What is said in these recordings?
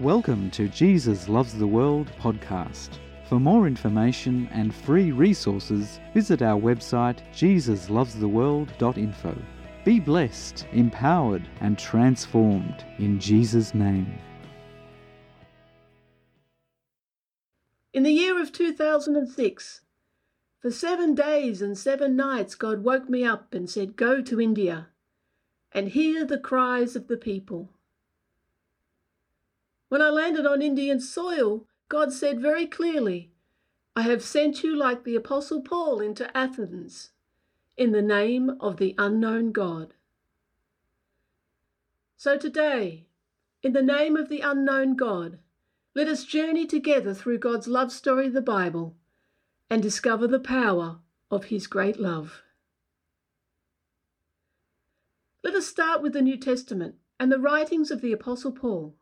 Welcome to Jesus Loves the World podcast. For more information and free resources, visit our website jesuslovestheworld.info. Be blessed, empowered, and transformed in Jesus' name. In the year of 2006, for seven days and seven nights, God woke me up and said, Go to India and hear the cries of the people. When I landed on Indian soil, God said very clearly, I have sent you like the Apostle Paul into Athens in the name of the unknown God. So today, in the name of the unknown God, let us journey together through God's love story, the Bible, and discover the power of His great love. Let us start with the New Testament and the writings of the Apostle Paul.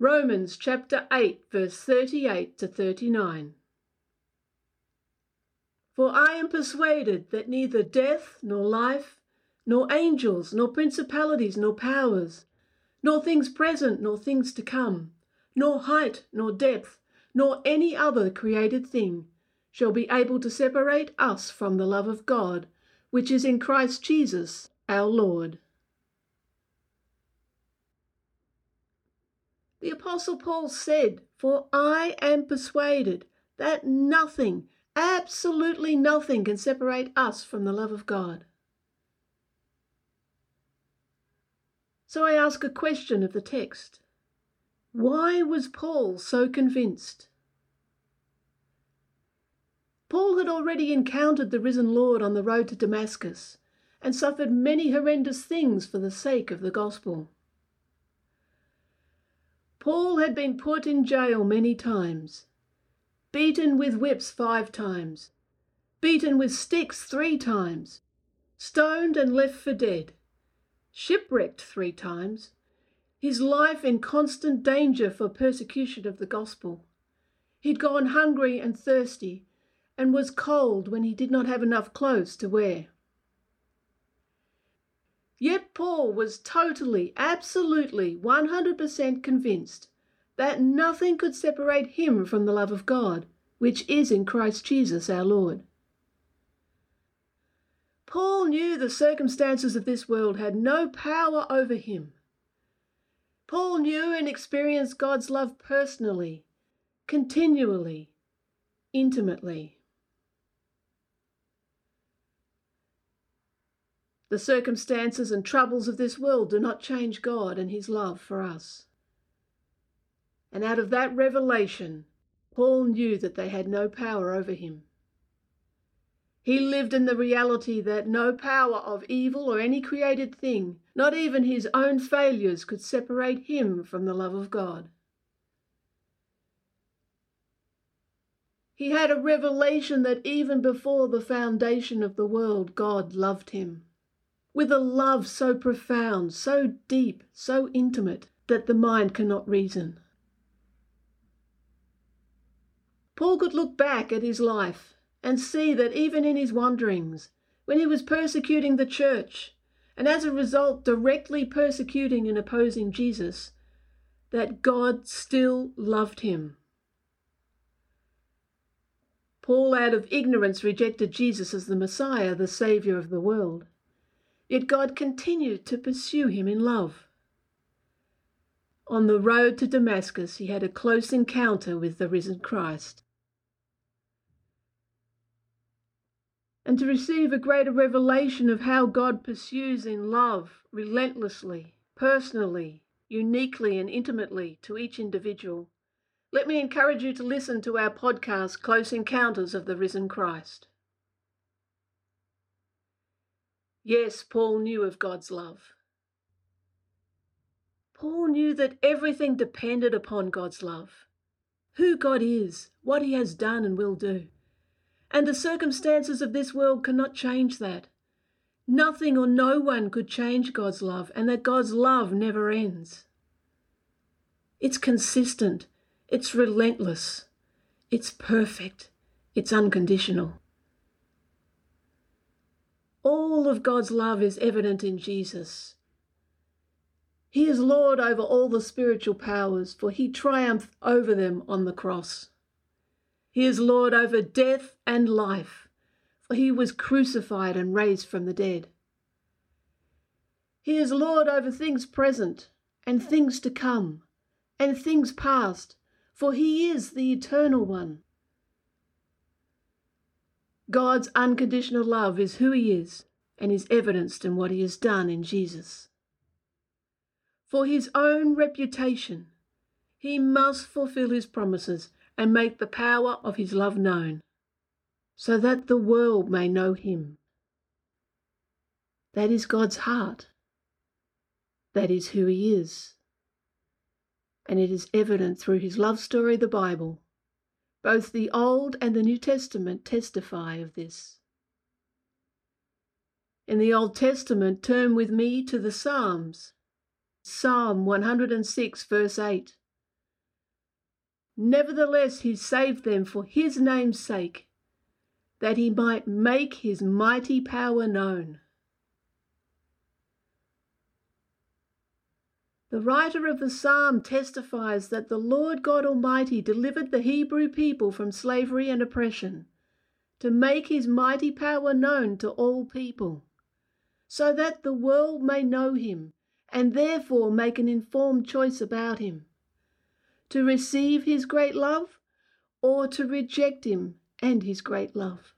Romans chapter 8, verse 38 to 39. For I am persuaded that neither death, nor life, nor angels, nor principalities, nor powers, nor things present, nor things to come, nor height, nor depth, nor any other created thing shall be able to separate us from the love of God, which is in Christ Jesus our Lord. The Apostle Paul said, For I am persuaded that nothing, absolutely nothing, can separate us from the love of God. So I ask a question of the text why was Paul so convinced? Paul had already encountered the risen Lord on the road to Damascus and suffered many horrendous things for the sake of the gospel. Paul had been put in jail many times, beaten with whips five times, beaten with sticks three times, stoned and left for dead, shipwrecked three times, his life in constant danger for persecution of the gospel. He'd gone hungry and thirsty, and was cold when he did not have enough clothes to wear. Yet Paul was totally, absolutely, 100% convinced that nothing could separate him from the love of God, which is in Christ Jesus our Lord. Paul knew the circumstances of this world had no power over him. Paul knew and experienced God's love personally, continually, intimately. The circumstances and troubles of this world do not change God and His love for us. And out of that revelation, Paul knew that they had no power over him. He lived in the reality that no power of evil or any created thing, not even his own failures, could separate him from the love of God. He had a revelation that even before the foundation of the world, God loved him. With a love so profound, so deep, so intimate, that the mind cannot reason. Paul could look back at his life and see that even in his wanderings, when he was persecuting the church, and as a result directly persecuting and opposing Jesus, that God still loved him. Paul, out of ignorance, rejected Jesus as the Messiah, the Saviour of the world. Yet God continued to pursue him in love. On the road to Damascus, he had a close encounter with the risen Christ. and to receive a greater revelation of how God pursues in love, relentlessly, personally, uniquely, and intimately to each individual, let me encourage you to listen to our podcast, Close Encounters of the Risen Christ. Yes, Paul knew of God's love. Paul knew that everything depended upon God's love, who God is, what He has done and will do. And the circumstances of this world cannot change that. Nothing or no one could change God's love, and that God's love never ends. It's consistent, it's relentless, it's perfect, it's unconditional. All of God's love is evident in Jesus. He is Lord over all the spiritual powers, for he triumphed over them on the cross. He is Lord over death and life, for he was crucified and raised from the dead. He is Lord over things present and things to come and things past, for he is the eternal one. God's unconditional love is who he is and is evidenced in what he has done in Jesus. For his own reputation, he must fulfill his promises and make the power of his love known, so that the world may know him. That is God's heart. That is who he is. And it is evident through his love story, the Bible. Both the Old and the New Testament testify of this. In the Old Testament, turn with me to the Psalms. Psalm 106, verse 8. Nevertheless, he saved them for his name's sake, that he might make his mighty power known. The writer of the psalm testifies that the Lord God Almighty delivered the Hebrew people from slavery and oppression to make his mighty power known to all people, so that the world may know him and therefore make an informed choice about him to receive his great love or to reject him and his great love.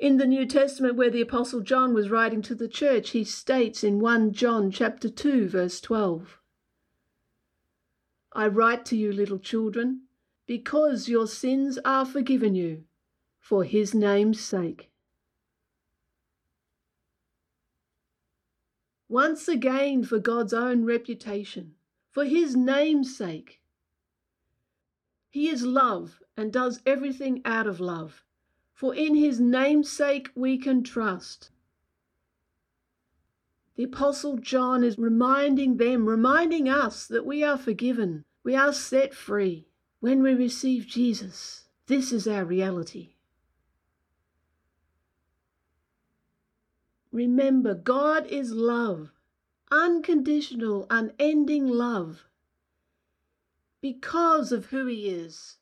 In the New Testament where the apostle John was writing to the church, he states in 1 John chapter 2 verse 12, I write to you little children because your sins are forgiven you for his name's sake. Once again for God's own reputation, for his name's sake. He is love and does everything out of love for in his name's sake we can trust. The Apostle John is reminding them, reminding us that we are forgiven, we are set free when we receive Jesus. This is our reality. Remember, God is love, unconditional, unending love. Because of who He is,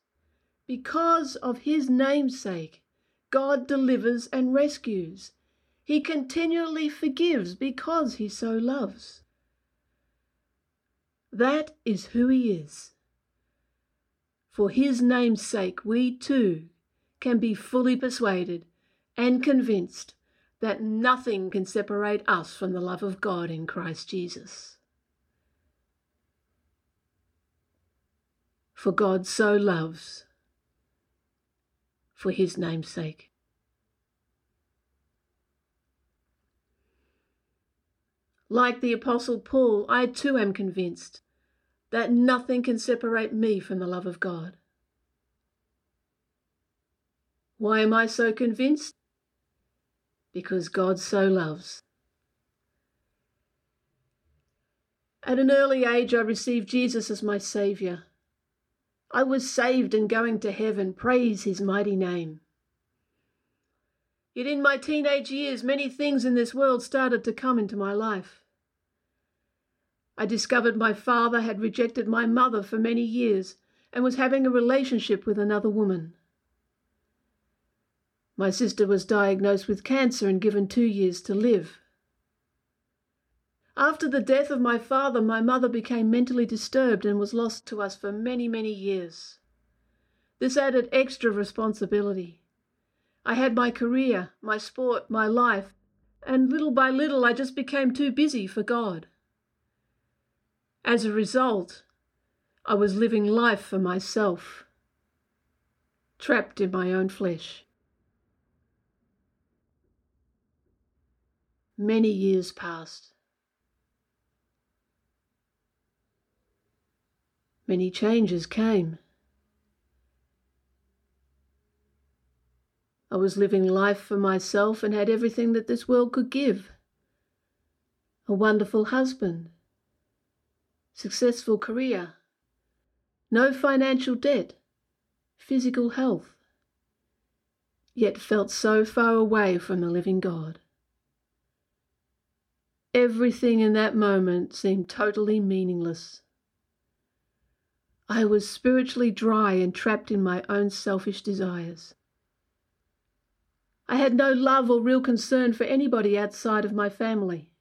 because of His namesake, God delivers and rescues. He continually forgives because he so loves. That is who he is. For his name's sake, we too can be fully persuaded and convinced that nothing can separate us from the love of God in Christ Jesus. For God so loves for his name's sake. Like the Apostle Paul, I too am convinced that nothing can separate me from the love of God. Why am I so convinced? Because God so loves. At an early age, I received Jesus as my Saviour. I was saved and going to heaven. Praise his mighty name. Yet in my teenage years, many things in this world started to come into my life. I discovered my father had rejected my mother for many years and was having a relationship with another woman. My sister was diagnosed with cancer and given two years to live. After the death of my father, my mother became mentally disturbed and was lost to us for many, many years. This added extra responsibility. I had my career, my sport, my life, and little by little I just became too busy for God. As a result, I was living life for myself, trapped in my own flesh. Many years passed. Many changes came. I was living life for myself and had everything that this world could give a wonderful husband, successful career, no financial debt, physical health, yet felt so far away from the living God. Everything in that moment seemed totally meaningless. I was spiritually dry and trapped in my own selfish desires. I had no love or real concern for anybody outside of my family.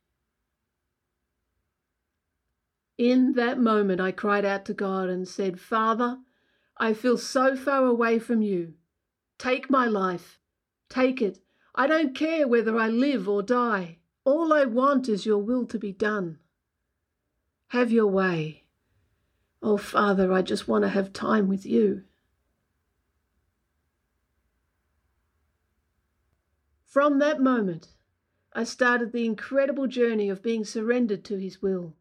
In that moment, I cried out to God and said, Father, I feel so far away from you. Take my life. Take it. I don't care whether I live or die. All I want is your will to be done. Have your way. Oh, Father, I just want to have time with you. From that moment, I started the incredible journey of being surrendered to His will,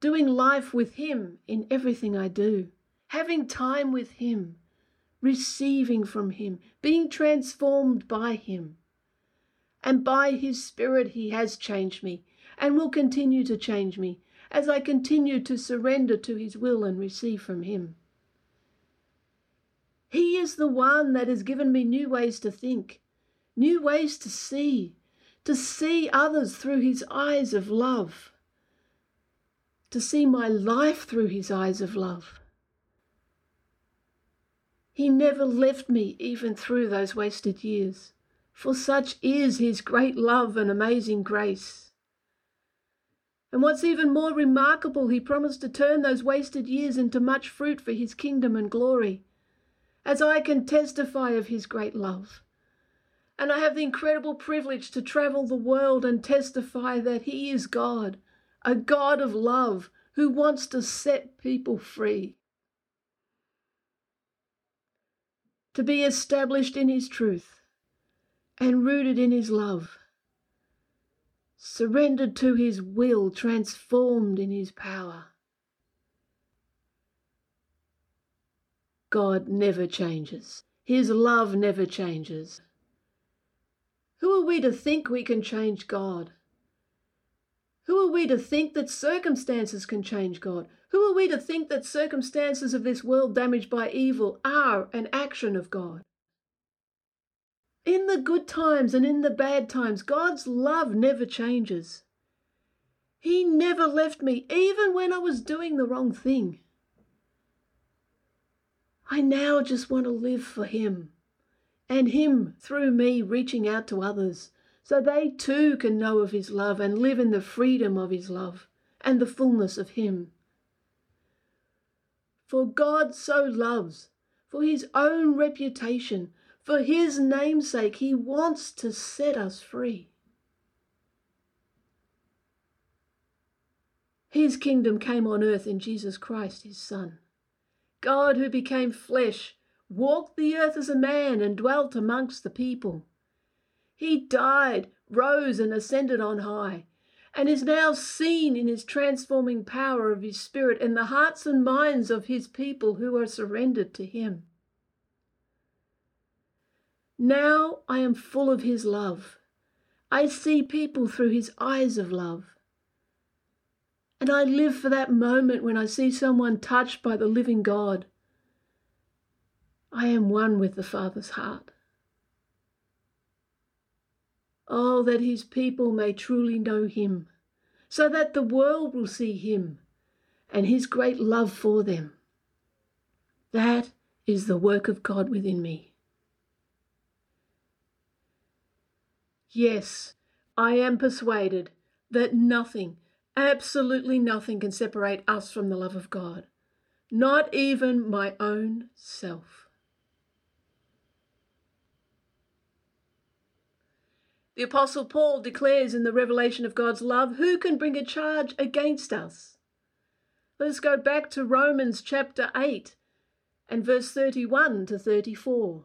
doing life with Him in everything I do, having time with Him, receiving from Him, being transformed by Him. And by His Spirit, He has changed me and will continue to change me as I continue to surrender to His will and receive from Him. He is the one that has given me new ways to think new ways to see, to see others through his eyes of love, to see my life through his eyes of love. He never left me even through those wasted years, for such is his great love and amazing grace. And what's even more remarkable, he promised to turn those wasted years into much fruit for his kingdom and glory, as I can testify of his great love and I have the incredible privilege to travel the world and testify that He is God, a God of love who wants to set people free. To be established in His truth and rooted in His love, surrendered to His will, transformed in His power. God never changes. His love never changes. Who are we to think we can change God? Who are we to think that circumstances can change God? Who are we to think that circumstances of this world damaged by evil are an action of God? In the good times and in the bad times, God's love never changes. He never left me, even when I was doing the wrong thing. I now just want to live for Him and Him through me reaching out to others so they too can know of His love and live in the freedom of His love and the fullness of Him. For God so loves, for His own reputation, for His name's sake, He wants to set us free. His kingdom came on earth in Jesus Christ, His Son. God who became flesh walked the earth as a man and dwelt amongst the people. He died, rose, and ascended on high, and is now seen in his transforming power of his Spirit in the hearts and minds of his people who are surrendered to him. Now I am full of his love. I see people through his eyes of love. And I live for that moment when I see someone touched by the living God I am one with the Father's heart. Oh, that his people may truly know him, so that the world will see him and his great love for them. That is the work of God within me. Yes, I am persuaded that nothing, absolutely nothing, can separate us from the love of God, not even my own self. The Apostle Paul declares in the revelation of God's love, who can bring a charge against us? Let us go back to Romans chapter 8 and verse 31 to 34.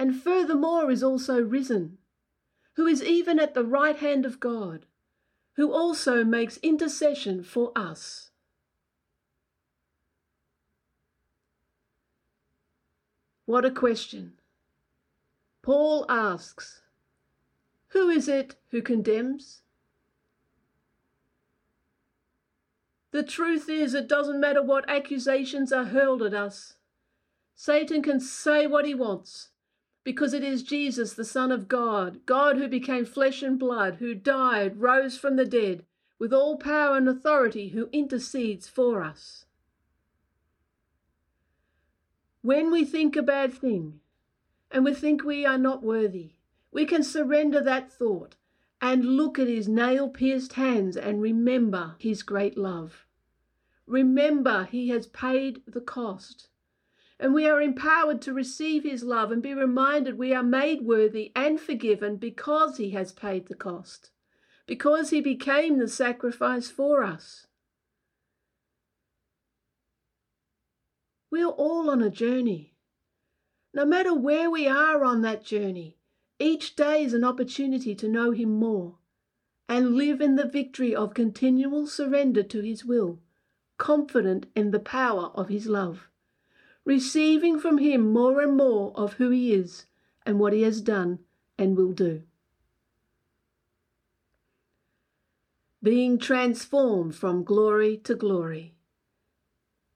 and furthermore is also risen, who is even at the right hand of God, who also makes intercession for us. What a question. Paul asks, Who is it who condemns? The truth is, it doesn't matter what accusations are hurled at us. Satan can say what he wants because it is Jesus, the Son of God, God who became flesh and blood, who died, rose from the dead, with all power and authority, who intercedes for us. When we think a bad thing and we think we are not worthy, we can surrender that thought and look at his nail pierced hands and remember his great love. Remember, he has paid the cost. And we are empowered to receive his love and be reminded we are made worthy and forgiven because he has paid the cost, because he became the sacrifice for us. We are all on a journey. No matter where we are on that journey, each day is an opportunity to know Him more and live in the victory of continual surrender to His will, confident in the power of His love, receiving from Him more and more of who He is and what He has done and will do. Being transformed from glory to glory.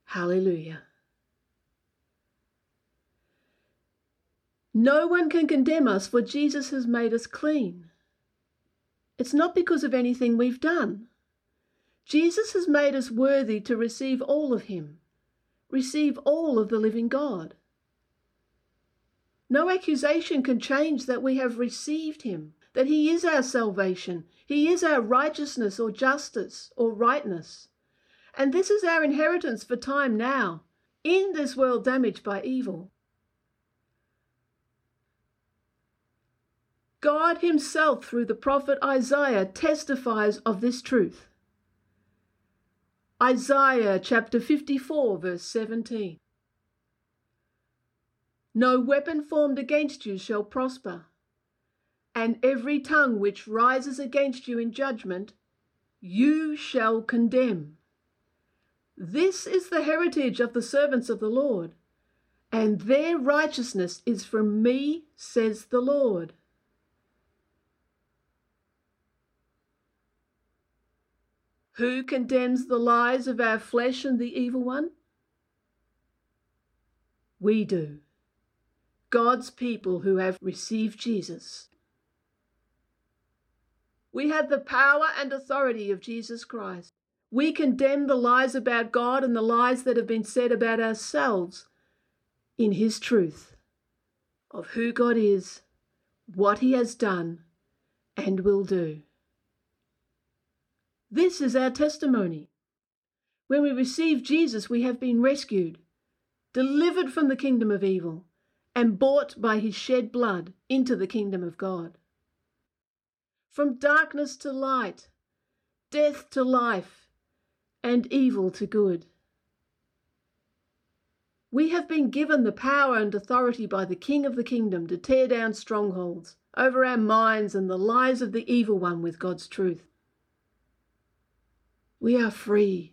Hallelujah. No one can condemn us, for Jesus has made us clean. It's not because of anything we've done. Jesus has made us worthy to receive all of Him, receive all of the living God. No accusation can change that we have received Him, that He is our salvation, He is our righteousness or justice or rightness. And this is our inheritance for time now, in this world damaged by evil. God Himself, through the prophet Isaiah, testifies of this truth. Isaiah chapter 54, verse 17. No weapon formed against you shall prosper, and every tongue which rises against you in judgment, you shall condemn. This is the heritage of the servants of the Lord, and their righteousness is from me, says the Lord. Who condemns the lies of our flesh and the evil one? We do. God's people who have received Jesus. We have the power and authority of Jesus Christ. We condemn the lies about God and the lies that have been said about ourselves in His truth of who God is, what He has done, and will do. This is our testimony. When we receive Jesus, we have been rescued, delivered from the kingdom of evil, and bought by his shed blood into the kingdom of God. From darkness to light, death to life, and evil to good. We have been given the power and authority by the King of the kingdom to tear down strongholds over our minds and the lies of the evil one with God's truth. We are free.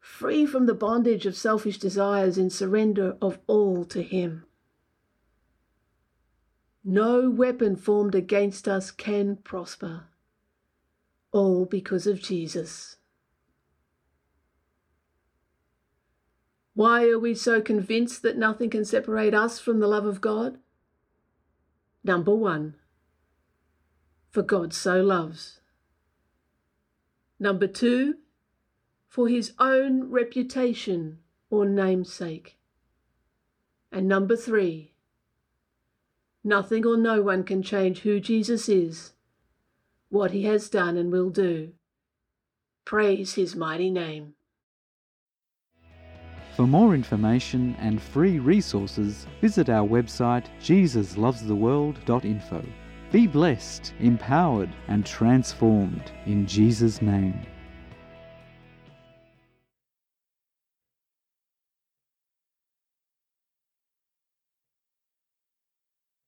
Free from the bondage of selfish desires in surrender of all to Him. No weapon formed against us can prosper. All because of Jesus. Why are we so convinced that nothing can separate us from the love of God? Number one, for God so loves. Number two, for his own reputation or namesake. And number three, nothing or no one can change who Jesus is, what he has done and will do. Praise his mighty name. For more information and free resources, visit our website jesuslovestheworld.info. Be blessed, empowered, and transformed in Jesus' name.